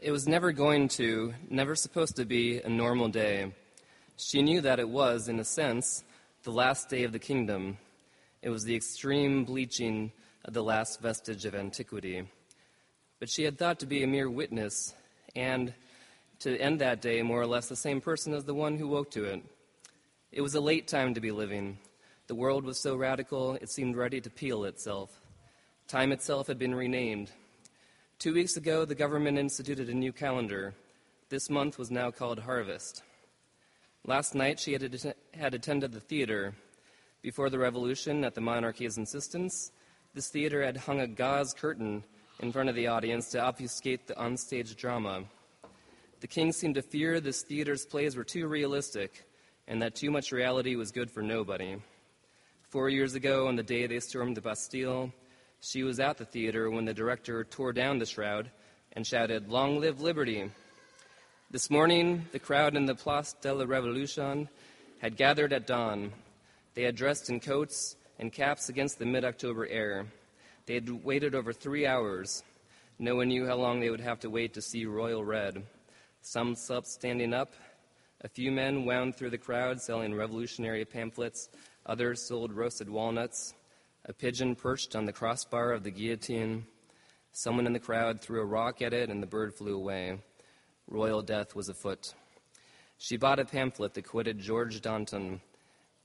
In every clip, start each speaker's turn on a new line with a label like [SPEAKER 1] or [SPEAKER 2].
[SPEAKER 1] It was never going to, never supposed to be a normal day. She knew that it was, in a sense, the last day of the kingdom. It was the extreme bleaching of the last vestige of antiquity. But she had thought to be a mere witness, and to end that day more or less the same person as the one who woke to it. It was a late time to be living. The world was so radical, it seemed ready to peel itself. Time itself had been renamed. Two weeks ago, the government instituted a new calendar. This month was now called Harvest. Last night, she had, had attended the theater. Before the revolution, at the monarchy's insistence, this theater had hung a gauze curtain in front of the audience to obfuscate the onstage drama. The king seemed to fear this theater's plays were too realistic and that too much reality was good for nobody. Four years ago, on the day they stormed the Bastille, she was at the theater when the director tore down the shroud and shouted, Long live liberty! This morning, the crowd in the Place de la Révolution had gathered at dawn. They had dressed in coats and caps against the mid October air. They had waited over three hours. No one knew how long they would have to wait to see Royal Red. Some slept standing up. A few men wound through the crowd selling revolutionary pamphlets. Others sold roasted walnuts. A pigeon perched on the crossbar of the guillotine. Someone in the crowd threw a rock at it, and the bird flew away. Royal death was afoot. She bought a pamphlet that quoted George Danton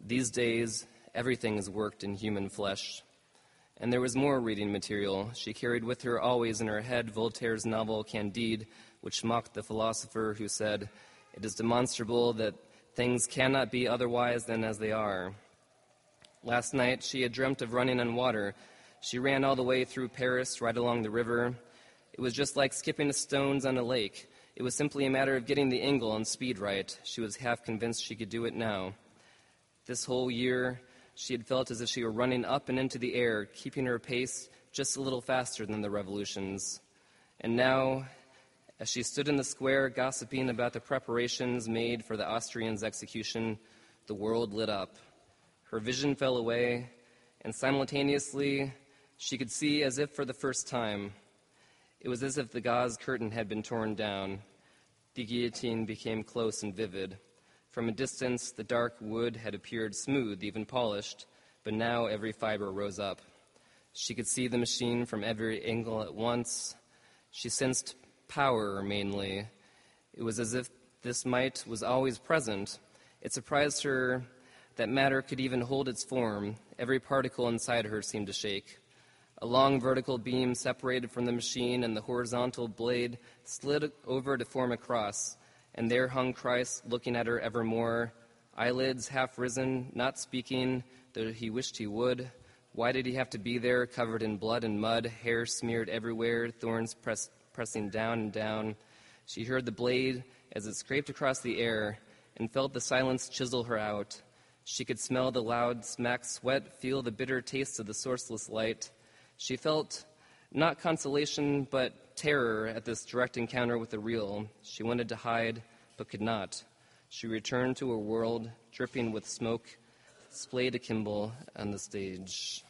[SPEAKER 1] These days, everything is worked in human flesh. And there was more reading material. She carried with her always in her head Voltaire's novel Candide, which mocked the philosopher who said, It is demonstrable that things cannot be otherwise than as they are. Last night, she had dreamt of running on water. She ran all the way through Paris, right along the river. It was just like skipping stones on a lake. It was simply a matter of getting the angle and speed right. She was half convinced she could do it now. This whole year, she had felt as if she were running up and into the air, keeping her pace just a little faster than the revolutions. And now, as she stood in the square gossiping about the preparations made for the Austrian's execution, the world lit up. Her vision fell away, and simultaneously, she could see as if for the first time. It was as if the gauze curtain had been torn down. The guillotine became close and vivid. From a distance, the dark wood had appeared smooth, even polished, but now every fiber rose up. She could see the machine from every angle at once. She sensed power mainly. It was as if this might was always present. It surprised her that matter could even hold its form. Every particle inside her seemed to shake. A long vertical beam separated from the machine, and the horizontal blade slid over to form a cross. And there hung Christ, looking at her evermore, eyelids half risen, not speaking, though he wished he would. Why did he have to be there, covered in blood and mud, hair smeared everywhere, thorns press, pressing down and down? She heard the blade as it scraped across the air and felt the silence chisel her out. She could smell the loud smack sweat, feel the bitter taste of the sourceless light. She felt not consolation, but terror at this direct encounter with the real. She wanted to hide, but could not. She returned to her world, dripping with smoke, splayed akimbo on the stage.